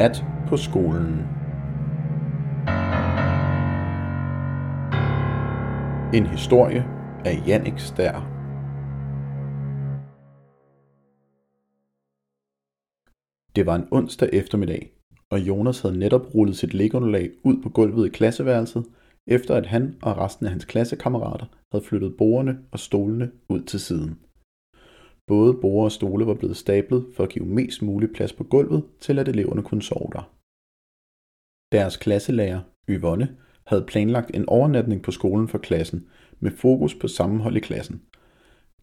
Nat på skolen. En historie af Jannik Stær. Det var en onsdag eftermiddag, og Jonas havde netop rullet sit lægunderlag ud på gulvet i klasseværelset, efter at han og resten af hans klassekammerater havde flyttet bordene og stolene ud til siden. Både borde og stole var blevet stablet for at give mest mulig plads på gulvet, til at eleverne kunne sove der. Deres klasselærer, Yvonne, havde planlagt en overnatning på skolen for klassen, med fokus på sammenhold i klassen.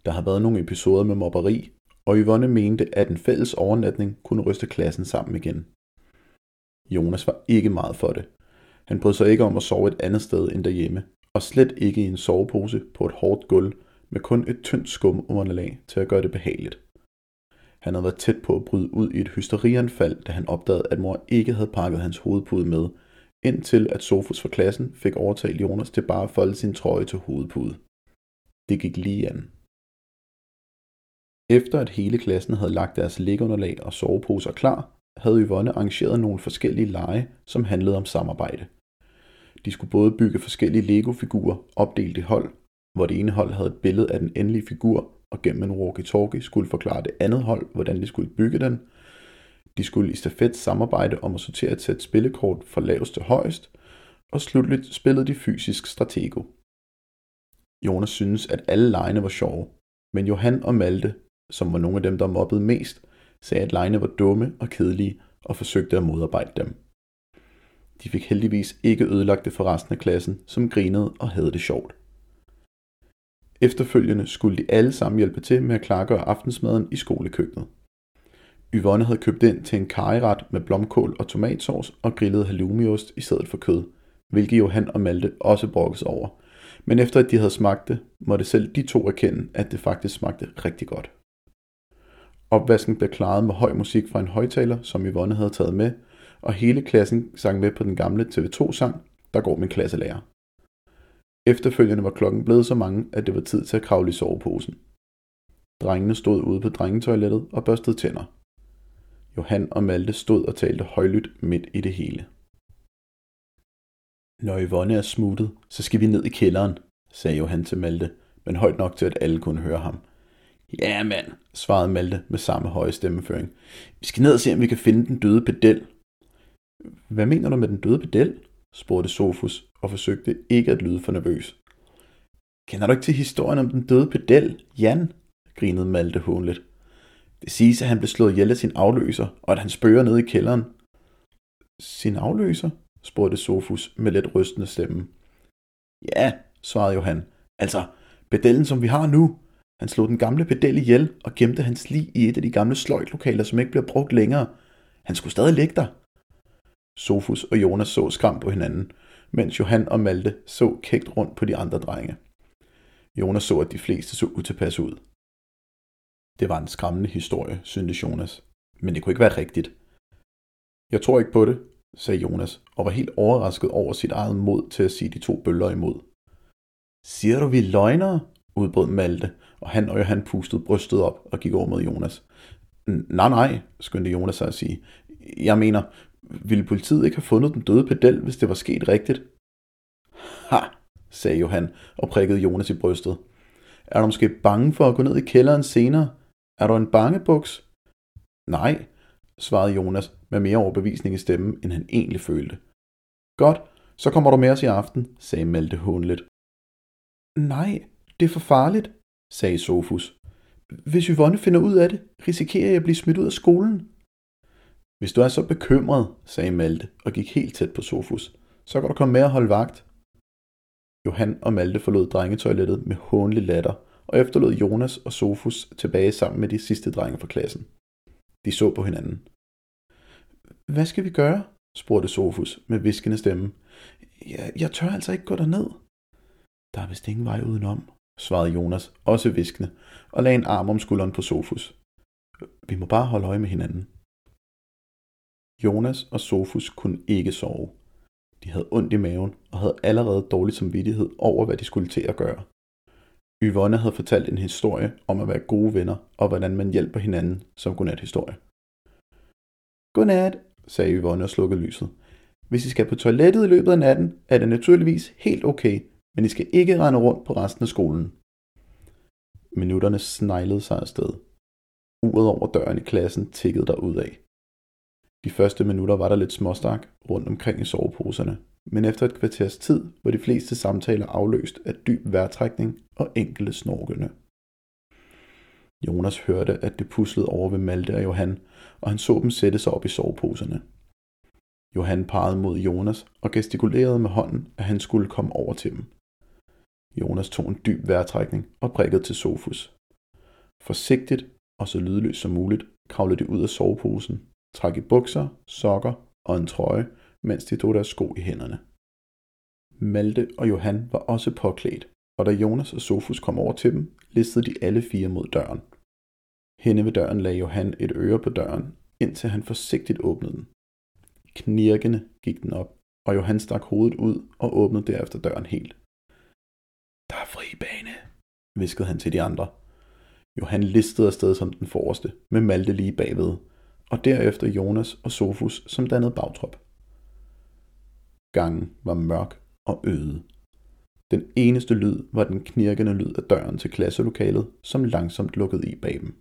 Der har været nogle episoder med mobberi, og Yvonne mente, at en fælles overnatning kunne ryste klassen sammen igen. Jonas var ikke meget for det. Han brød sig ikke om at sove et andet sted end derhjemme, og slet ikke i en sovepose på et hårdt gulv med kun et tyndt skum underlag til at gøre det behageligt. Han havde været tæt på at bryde ud i et hysterianfald, da han opdagede, at mor ikke havde pakket hans hovedpude med, indtil at Sofus fra klassen fik overtalt Jonas til bare at folde sin trøje til hovedpude. Det gik lige an. Efter at hele klassen havde lagt deres liggeunderlag og soveposer klar, havde Yvonne arrangeret nogle forskellige lege, som handlede om samarbejde. De skulle både bygge forskellige Lego-figurer opdelt i hold, hvor det ene hold havde et billede af den endelige figur, og gennem en walkie-talkie skulle forklare det andet hold, hvordan de skulle bygge den. De skulle i stafet samarbejde om at sortere et sæt spillekort fra lavest til højst, og slutligt spillede de fysisk stratego. Jonas synes, at alle lejene var sjove, men Johan og Malte, som var nogle af dem, der mobbede mest, sagde, at lejene var dumme og kedelige og forsøgte at modarbejde dem. De fik heldigvis ikke ødelagt det for resten af klassen, som grinede og havde det sjovt. Efterfølgende skulle de alle sammen hjælpe til med at klargøre aftensmaden i skolekøkkenet. Yvonne havde købt ind til en kariret med blomkål og tomatsauce og grillet halloumiost i stedet for kød, hvilket Johan og Malte også brokkes over. Men efter at de havde smagt det, måtte selv de to erkende, at det faktisk smagte rigtig godt. Opvasken blev klaret med høj musik fra en højtaler, som Yvonne havde taget med, og hele klassen sang med på den gamle TV2-sang, Der går min klasselærer. Efterfølgende var klokken blevet så mange, at det var tid til at kravle i soveposen. Drengene stod ude på drengetoilettet og børstede tænder. Johan og Malte stod og talte højlydt midt i det hele. Når Yvonne er smuttet, så skal vi ned i kælderen, sagde Johan til Malte, men højt nok til, at alle kunne høre ham. Ja, mand, svarede Malte med samme høje stemmeføring. Vi skal ned og se, om vi kan finde den døde pedel. Hvad mener du med den døde pedel? spurgte Sofus og forsøgte ikke at lyde for nervøs. Kender du ikke til historien om den døde pedel, Jan? grinede Malte hånligt. Det siges, at han blev slået ihjel af sin afløser, og at han spørger nede i kælderen. Sin afløser? spurgte Sofus med lidt rystende stemme. Ja, svarede Johan. Altså, pedellen som vi har nu. Han slog den gamle pedel ihjel og gemte hans lig i et af de gamle sløjtlokaler, som ikke bliver brugt længere. Han skulle stadig ligge der. Sofus og Jonas så skram på hinanden, mens Johan og Malte så kægt rundt på de andre drenge. Jonas så, at de fleste så utilpas ud. Det var en skræmmende historie, syntes Jonas, men det kunne ikke være rigtigt. Jeg tror ikke på det, sagde Jonas, og var helt overrasket over sit eget mod til at sige de to bøller imod. Siger du, vi løgnere? udbrød Malte, og han og Johan pustede brystet op og gik over mod Jonas. Nej, nej, skyndte Jonas sig at sige. Jeg mener, ville politiet ikke have fundet den døde pedel, hvis det var sket rigtigt? Ha, sagde Johan og prikkede Jonas i brystet. Er du måske bange for at gå ned i kælderen senere? Er du en bangebuks? Nej, svarede Jonas med mere overbevisning i stemmen, end han egentlig følte. Godt, så kommer du med os i aften, sagde Malte hånligt. Nej, det er for farligt, sagde Sofus. Hvis Yvonne finder ud af det, risikerer jeg at blive smidt ud af skolen. Hvis du er så bekymret, sagde Malte og gik helt tæt på Sofus, så kan du komme med og holde vagt. Johan og Malte forlod drengetoilettet med hånlig latter og efterlod Jonas og Sofus tilbage sammen med de sidste drenge fra klassen. De så på hinanden. Hvad skal vi gøre? spurgte Sofus med viskende stemme. Jeg, jeg tør altså ikke gå derned. Der er vist ingen vej udenom, svarede Jonas, også viskende, og lagde en arm om skulderen på Sofus. Vi må bare holde øje med hinanden. Jonas og Sofus kunne ikke sove. De havde ondt i maven og havde allerede dårlig samvittighed over, hvad de skulle til at gøre. Yvonne havde fortalt en historie om at være gode venner og hvordan man hjælper hinanden som godnat historie. Godnat, sagde Yvonne og slukkede lyset. Hvis I skal på toilettet i løbet af natten, er det naturligvis helt okay, men I skal ikke rende rundt på resten af skolen. Minutterne sneglede sig afsted. Uret over døren i klassen tikkede der ud af. De første minutter var der lidt småstak rundt omkring i soveposerne, men efter et kvarters tid var de fleste samtaler afløst af dyb vejrtrækning og enkelte snorkende. Jonas hørte, at det puslede over ved Malte og Johan, og han så dem sætte sig op i soveposerne. Johan pegede mod Jonas og gestikulerede med hånden, at han skulle komme over til dem. Jonas tog en dyb vejrtrækning og prikkede til Sofus. Forsigtigt og så lydløst som muligt kravlede de ud af soveposen, trak i bukser, sokker og en trøje, mens de tog deres sko i hænderne. Malte og Johan var også påklædt, og da Jonas og Sofus kom over til dem, listede de alle fire mod døren. Henne ved døren lagde Johan et øre på døren, indtil han forsigtigt åbnede den. Knirkende gik den op, og Johan stak hovedet ud og åbnede derefter døren helt. Der er fri bane, viskede han til de andre. Johan listede afsted som den forreste, med Malte lige bagved, og derefter Jonas og Sofus som dannede bagtrop. Gangen var mørk og øde. Den eneste lyd var den knirkende lyd af døren til klasselokalet, som langsomt lukkede i bag dem.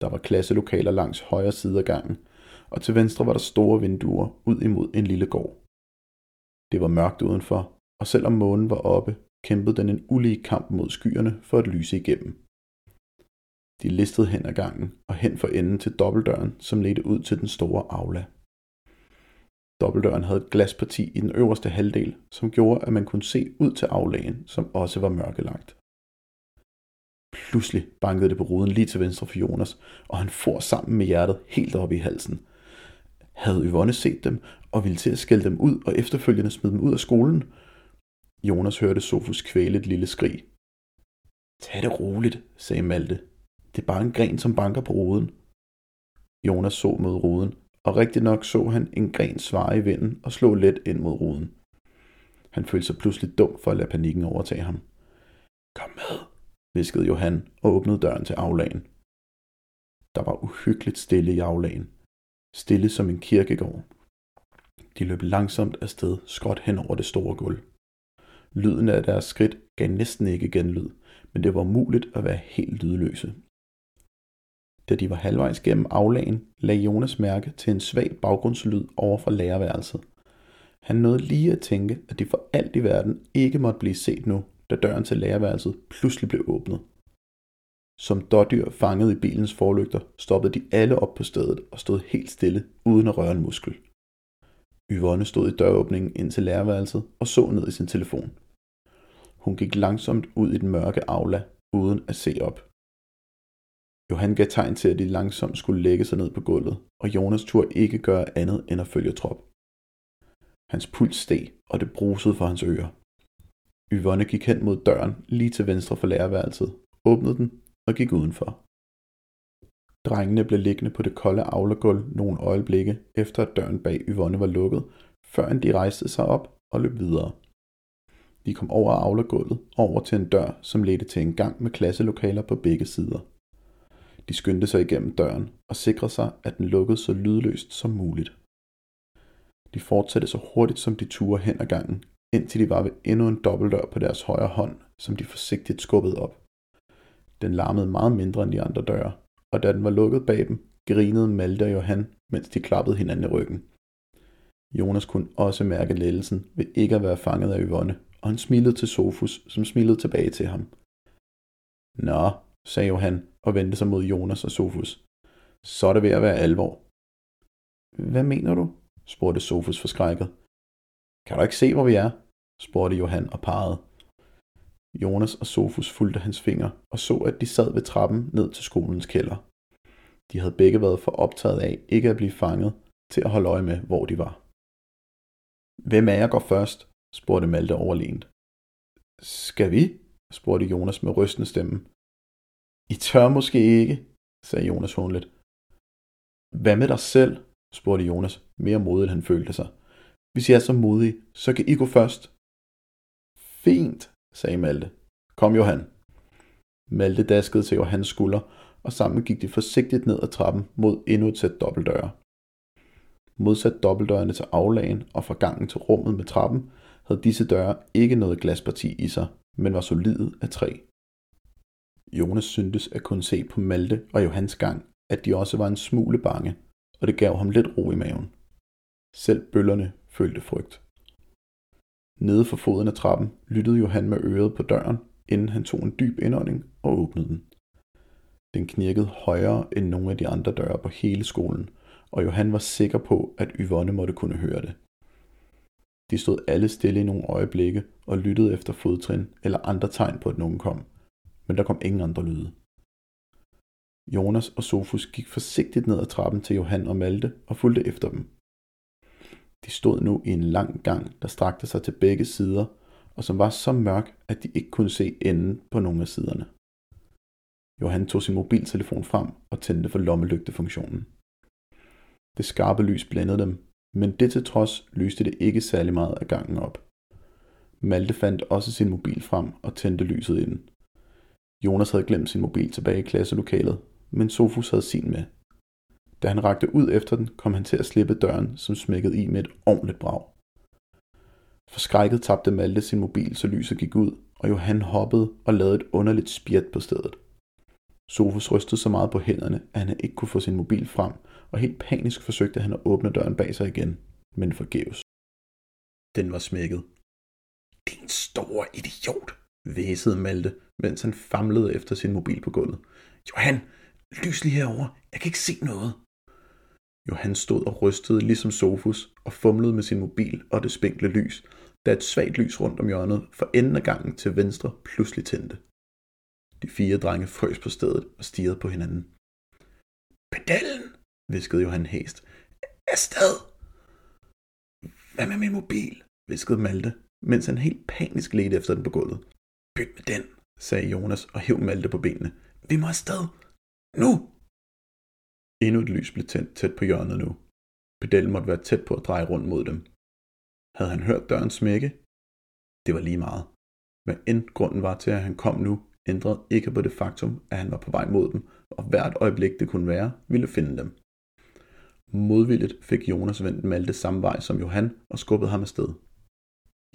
Der var klasselokaler langs højre side af gangen, og til venstre var der store vinduer ud imod en lille gård. Det var mørkt udenfor, og selvom månen var oppe, kæmpede den en ulige kamp mod skyerne for at lyse igennem. De listede hen ad gangen og hen for enden til dobbeltdøren, som ledte ud til den store aula. Dobbeltdøren havde et glasparti i den øverste halvdel, som gjorde, at man kunne se ud til aflagen, som også var mørkelagt. Pludselig bankede det på ruden lige til venstre for Jonas, og han for sammen med hjertet helt op i halsen. Havde Yvonne set dem og ville til at skælde dem ud og efterfølgende smide dem ud af skolen? Jonas hørte Sofus kvæle et lille skrig. Tag det roligt, sagde Malte. Det er bare en gren, som banker på ruden. Jonas så mod ruden, og rigtig nok så han en gren svare i vinden og slå let ind mod ruden. Han følte sig pludselig dum for at lade panikken overtage ham. Kom med, viskede Johan og åbnede døren til aflagen. Der var uhyggeligt stille i aflagen. Stille som en kirkegård. De løb langsomt afsted, skråt hen over det store gulv. Lyden af deres skridt gav næsten ikke genlyd, men det var muligt at være helt lydløse. Da de var halvvejs gennem aflagen, lagde Jonas mærke til en svag baggrundslyd over fra lærerværelset. Han nåede lige at tænke, at de for alt i verden ikke måtte blive set nu, da døren til lærerværelset pludselig blev åbnet. Som dårdyr fanget i bilens forlygter, stoppede de alle op på stedet og stod helt stille, uden at røre en muskel. Yvonne stod i døråbningen ind til lærerværelset og så ned i sin telefon. Hun gik langsomt ud i den mørke aula, uden at se op. Johan gav tegn til, at de langsomt skulle lægge sig ned på gulvet, og Jonas turde ikke gøre andet end at følge trop. Hans puls steg, og det brusede for hans ører. Yvonne gik hen mod døren lige til venstre for lærerværelset, åbnede den og gik udenfor. Drengene blev liggende på det kolde avlegulv nogle øjeblikke, efter at døren bag Yvonne var lukket, før de rejste sig op og løb videre. De kom over avlegulvet over til en dør, som ledte til en gang med klasselokaler på begge sider. De skyndte sig igennem døren og sikrede sig, at den lukkede så lydløst som muligt. De fortsatte så hurtigt som de turde hen ad gangen, indtil de var ved endnu en dobbeltdør på deres højre hånd, som de forsigtigt skubbede op. Den larmede meget mindre end de andre døre, og da den var lukket bag dem, grinede Malte og Johan, mens de klappede hinanden i ryggen. Jonas kunne også mærke lettelsen ved ikke at være fanget af Yvonne, og han smilede til Sofus, som smilede tilbage til ham. Nå, sagde Johan og vendte sig mod Jonas og Sofus. Så er det ved at være alvor. Hvad mener du? spurgte Sofus forskrækket. Kan du ikke se, hvor vi er? spurgte Johan og parrede. Jonas og Sofus fulgte hans finger og så, at de sad ved trappen ned til skolens kælder. De havde begge været for optaget af ikke at blive fanget til at holde øje med, hvor de var. Hvem af jer går først? spurgte Malte overlegent. Skal vi? spurgte Jonas med rystende stemme. I tør måske ikke, sagde Jonas håndligt. Hvad med dig selv? spurgte Jonas, mere modigt han følte sig. Hvis I er så modige, så kan I gå først. Fint, sagde Malte. Kom Johan. Malte daskede til Johans skulder, og sammen gik de forsigtigt ned ad trappen mod endnu et sæt dobbeltdøre. Modsat dobbeltdørene til aflagen og fra gangen til rummet med trappen, havde disse døre ikke noget glasparti i sig, men var solide af træ. Jonas syntes at kunne se på Malte og Johans gang, at de også var en smule bange, og det gav ham lidt ro i maven. Selv bøllerne følte frygt. Nede for foden af trappen lyttede Johan med øret på døren, inden han tog en dyb indånding og åbnede den. Den knirkede højere end nogle af de andre døre på hele skolen, og Johan var sikker på, at Yvonne måtte kunne høre det. De stod alle stille i nogle øjeblikke og lyttede efter fodtrin eller andre tegn på, at nogen kom, men der kom ingen andre lyde. Jonas og Sofus gik forsigtigt ned ad trappen til Johan og Malte og fulgte efter dem. De stod nu i en lang gang, der strakte sig til begge sider, og som var så mørk, at de ikke kunne se enden på nogle af siderne. Johan tog sin mobiltelefon frem og tændte for lommelygtefunktionen. Det skarpe lys blændede dem, men det til trods lyste det ikke særlig meget af gangen op. Malte fandt også sin mobil frem og tændte lyset inden. Jonas havde glemt sin mobil tilbage i klasselokalet, men Sofus havde sin med. Da han rakte ud efter den, kom han til at slippe døren, som smækkede i med et ordentligt brag. Forskrækket tabte Malte sin mobil, så lyset gik ud, og Johan hoppede og lavede et underligt spjæt på stedet. Sofus rystede så meget på hænderne, at han ikke kunne få sin mobil frem, og helt panisk forsøgte han at åbne døren bag sig igen, men forgæves. Den var smækket. Din store idiot, væsede Malte, mens han famlede efter sin mobil på gulvet. Johan, lys lige herover. Jeg kan ikke se noget. Johan stod og rystede ligesom Sofus og fumlede med sin mobil og det spinkle lys, da et svagt lys rundt om hjørnet for enden af gangen til venstre pludselig tændte. De fire drenge frøs på stedet og stirrede på hinanden. Pedellen, viskede Johan hæst. Afsted! Hvad med min mobil? viskede Malte, mens han helt panisk ledte efter den på gulvet. Byt med den, sagde Jonas og hæv Malte på benene. Vi må afsted. Nu! Endnu et lys blev tændt tæt på hjørnet nu. Pedellen måtte være tæt på at dreje rundt mod dem. Havde han hørt døren smække? Det var lige meget. Hvad end grunden var til, at han kom nu, ændrede ikke på det faktum, at han var på vej mod dem, og hvert øjeblik det kunne være, ville finde dem. Modvilligt fik Jonas vendt Malte samme vej som Johan og skubbede ham afsted.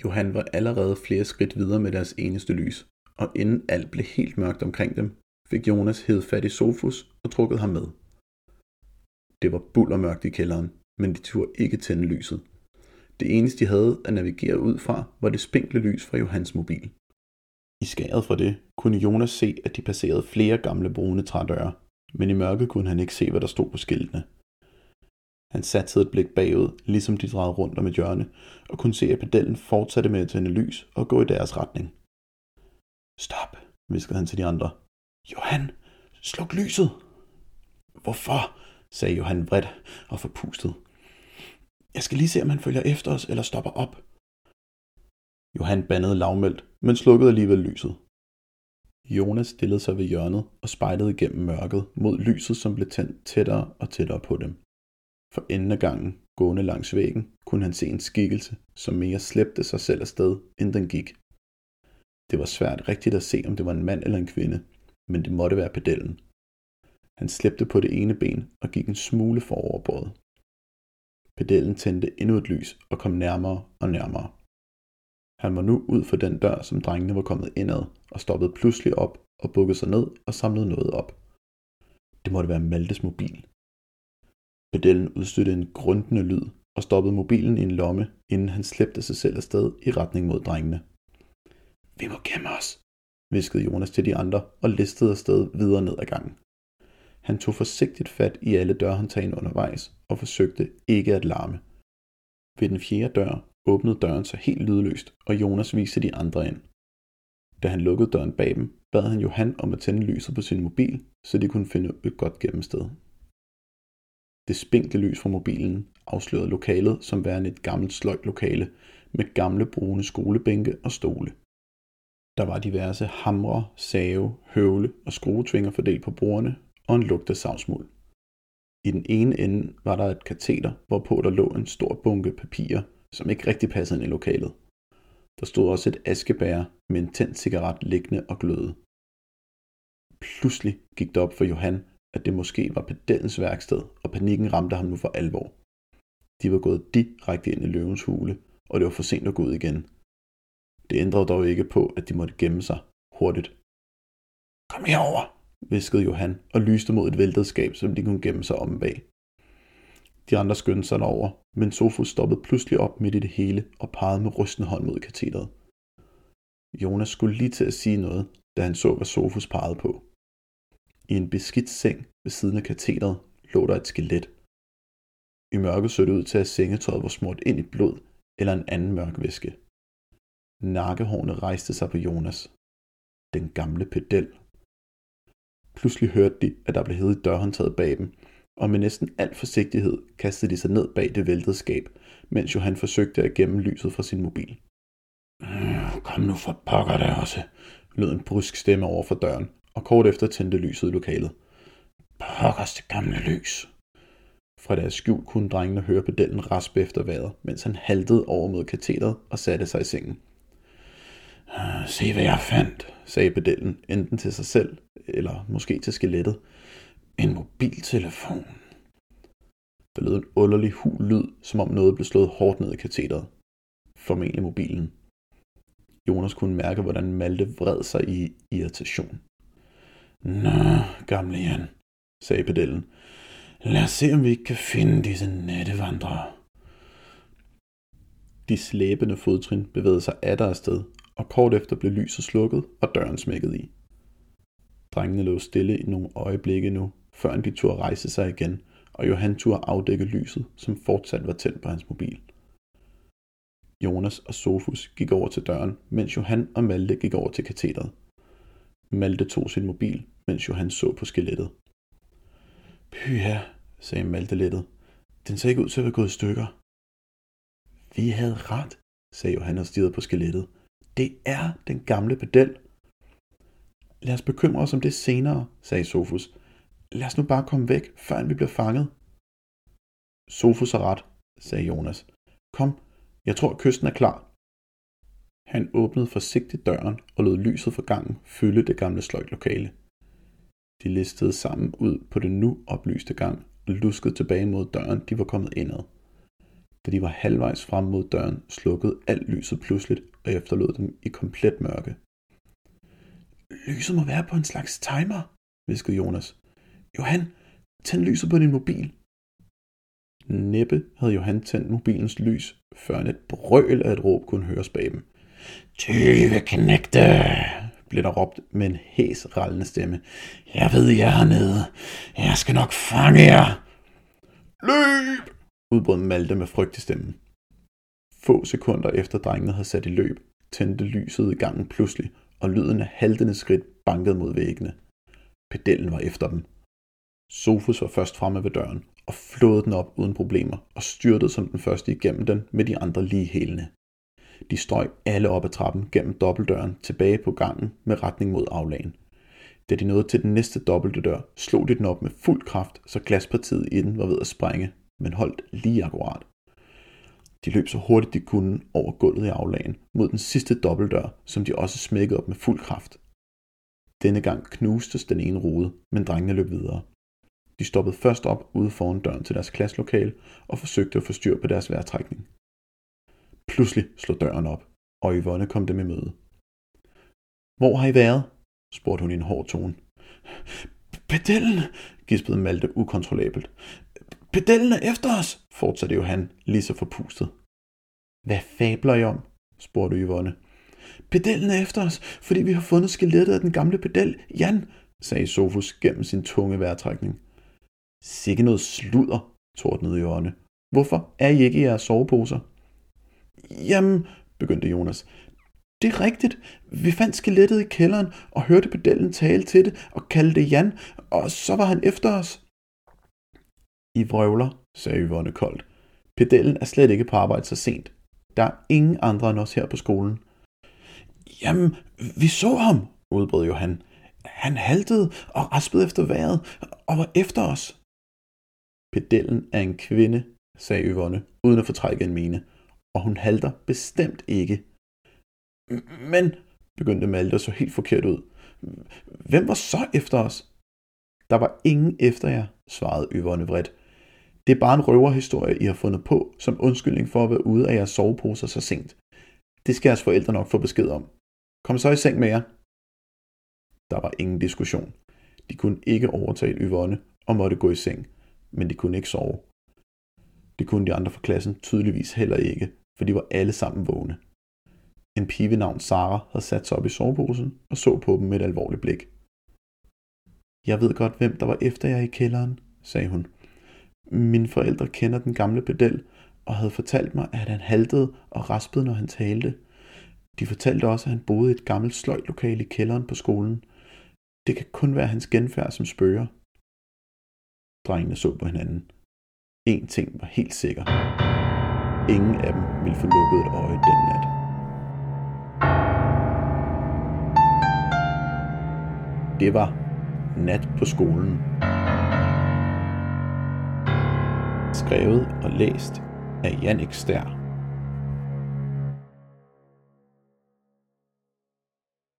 Johan var allerede flere skridt videre med deres eneste lys, og inden alt blev helt mørkt omkring dem, fik Jonas hed fat i Sofus og trukket ham med. Det var bullermørkt i kælderen, men de turde ikke tænde lyset. Det eneste de havde at navigere ud fra, var det spinkle lys fra Johans mobil. I skæret fra det kunne Jonas se, at de passerede flere gamle brune trædøre, men i mørket kunne han ikke se, hvad der stod på skiltene. Han satte et blik bagud, ligesom de drejede rundt om et hjørne, og kunne se, at pedellen fortsatte med at tænde lys og gå i deres retning. Stop, viskede han til de andre. Johan, sluk lyset. Hvorfor? sagde Johan vredt og forpustet. Jeg skal lige se, om han følger efter os eller stopper op. Johan bandede lavmældt, men slukkede alligevel lyset. Jonas stillede sig ved hjørnet og spejlede igennem mørket mod lyset, som blev tændt tættere og tættere på dem. For enden af gangen, gående langs væggen, kunne han se en skikkelse, som mere slæbte sig selv afsted, end den gik. Det var svært rigtigt at se, om det var en mand eller en kvinde, men det måtte være pedellen. Han slæbte på det ene ben og gik en smule foroverbøjet. Pedellen tændte endnu et lys og kom nærmere og nærmere. Han var nu ud for den dør, som drengene var kommet indad, og stoppede pludselig op og bukkede sig ned og samlede noget op. Det måtte være Maltes mobil. Pedellen udstødte en grundende lyd og stoppede mobilen i en lomme, inden han slæbte sig selv afsted i retning mod drengene. Vi må gemme os, viskede Jonas til de andre og listede afsted videre ned ad gangen. Han tog forsigtigt fat i alle dørhåndtagene undervejs og forsøgte ikke at larme. Ved den fjerde dør åbnede døren sig helt lydløst, og Jonas viste de andre ind. Da han lukkede døren bag dem, bad han Johan om at tænde lyset på sin mobil, så de kunne finde et godt gennemsted. Det spinkle lys fra mobilen afslørede lokalet som værende et gammelt sløjt lokale med gamle brune skolebænke og stole. Der var diverse hamre, save, høvle og skruetvinger fordelt på bordene og en lugt af savsmuld. I den ene ende var der et kateter, hvorpå der lå en stor bunke papirer, som ikke rigtig passede ind i lokalet. Der stod også et askebær med en tændt cigaret liggende og gløde. Pludselig gik det op for Johan, at det måske var pedellens værksted, og panikken ramte ham nu for alvor. De var gået direkte ind i løvens hule, og det var for sent at gå ud igen. Det ændrede dog ikke på, at de måtte gemme sig hurtigt. Kom herover, viskede Johan og lyste mod et væltet skab, som de kunne gemme sig om bag. De andre skyndte sig over, men Sofus stoppede pludselig op midt i det hele og pegede med rystende hånd mod kateteret. Jonas skulle lige til at sige noget, da han så, hvad Sofus pegede på. I en beskidt seng ved siden af kateteret lå der et skelet. I mørket så det ud til, at sengetøjet var smurt ind i blod eller en anden mørk væske. Nakkehårene rejste sig på Jonas. Den gamle pedel. Pludselig hørte de, at der blev hævet dørhåndtaget bag dem, og med næsten al forsigtighed kastede de sig ned bag det væltede skab, mens Johan forsøgte at gemme lyset fra sin mobil. Øh, kom nu for pokker der også, lød en brusk stemme over for døren, og kort efter tændte lyset i lokalet. Pokkers det gamle lys. Fra deres skjul kunne drengene høre pedellen raspe efter vejret, mens han haltede over mod kateteret og satte sig i sengen. Øh, se hvad jeg fandt, sagde pedellen, enten til sig selv, eller måske til skelettet. En mobiltelefon. Der lød en underlig hul lyd, som om noget blev slået hårdt ned i kateteret. Formentlig mobilen. Jonas kunne mærke, hvordan Malte vred sig i irritation. Nå, gamle Jan, sagde pedellen. Lad os se, om vi ikke kan finde disse nattevandrere. De slæbende fodtrin bevægede sig atter afsted, og kort efter blev lyset slukket og døren smækket i. Drengene lå stille i nogle øjeblikke nu, før de turde rejse sig igen, og Johan turde afdække lyset, som fortsat var tændt på hans mobil. Jonas og Sofus gik over til døren, mens Johan og Malte gik over til kateteret. Malte tog sin mobil, mens Johan så på skelettet. Pyha, sagde Malte lettet. Den ser ikke ud til at være gået i stykker. Vi havde ret, sagde Johan og stirrede på skelettet. Det er den gamle pedel. Lad os bekymre os om det senere, sagde Sofus. Lad os nu bare komme væk, før vi bliver fanget. Sofus har ret, sagde Jonas. Kom, jeg tror, kysten er klar. Han åbnede forsigtigt døren og lod lyset fra gangen fylde det gamle sløjtlokale. De listede sammen ud på den nu oplyste gang og luskede tilbage mod døren, de var kommet indad. Da de var halvvejs frem mod døren, slukkede alt lyset pludseligt og efterlod dem i komplet mørke. Lyset må være på en slags timer, viskede Jonas. Johan, tænd lyset på din mobil. Næppe havde Johan tændt mobilens lys, før et brøl af et råb kunne høres bag dem. Tyve knægte, blev der råbt med en hæs rallende stemme. Jeg ved, jeg er hernede. Jeg skal nok fange jer. Løb! udbrød Malte med frygt i stemmen. Få sekunder efter drengene havde sat i løb, tændte lyset i gangen pludselig, og lyden af haltende skridt bankede mod væggene. Pedellen var efter dem. Sofus var først fremme ved døren og flåede den op uden problemer og styrtede som den første igennem den med de andre lige hælende. De strøg alle op ad trappen gennem dobbeltdøren tilbage på gangen med retning mod aflagen. Da de nåede til den næste dobbelte dør, slog de den op med fuld kraft, så glaspartiet i den var ved at sprænge, men holdt lige akkurat. De løb så hurtigt de kunne over gulvet i aflagen mod den sidste dobbeltdør, som de også smækkede op med fuld kraft. Denne gang knustes den ene rude, men drengene løb videre. De stoppede først op ude foran døren til deres klasselokale og forsøgte at få styr på deres vejrtrækning. Pludselig slog døren op, og Yvonne kom dem i møde. Hvor har I været? spurgte hun i en hård tone. Pedellen, gispede Malte ukontrollabelt. Pedellen er efter os, fortsatte Johan, lige så forpustet. Hvad fabler I om? spurgte Yvonne. Pedellen er efter os, fordi vi har fundet skelettet af den gamle pedel, Jan, sagde Sofus gennem sin tunge vejrtrækning. Sikke noget sludder, tordnede Jørne. Hvorfor er I ikke i jeres soveposer? Jamen, begyndte Jonas. Det er rigtigt. Vi fandt skelettet i kælderen og hørte pedellen tale til det og kalde det Jan, og så var han efter os. I vrøvler, sagde Yvonne koldt. Pedellen er slet ikke på arbejde så sent. Der er ingen andre end os her på skolen. Jamen, vi så ham, udbrød Johan. Han haltede og raspede efter vejret og var efter os. Pedellen er en kvinde, sagde Yvonne, uden at fortrække en mine, og hun halter bestemt ikke. Men, begyndte Malte så helt forkert ud. Hvem var så efter os? Der var ingen efter jer, svarede Yvonne vredt. Det er bare en røverhistorie, I har fundet på, som undskyldning for at være ude af jeres soveposer så sent. Det skal jeres forældre nok få besked om. Kom så i seng med jer. Der var ingen diskussion. De kunne ikke overtale Yvonne og måtte gå i seng, men de kunne ikke sove. Det kunne de andre fra klassen tydeligvis heller ikke, for de var alle sammen vågne. En pige ved navn Sara havde sat sig op i soveposen og så på dem med et alvorligt blik. Jeg ved godt, hvem der var efter jer i kælderen, sagde hun. Mine forældre kender den gamle pedel og havde fortalt mig, at han haltede og raspede, når han talte. De fortalte også, at han boede i et gammelt sløjtlokale i kælderen på skolen. Det kan kun være hans genfærd som spørger. Drengene så på hinanden. En ting var helt sikker. Ingen af dem ville få lukket et øje den nat. Det var Nat på skolen. Skrevet og læst af Jannik Stær.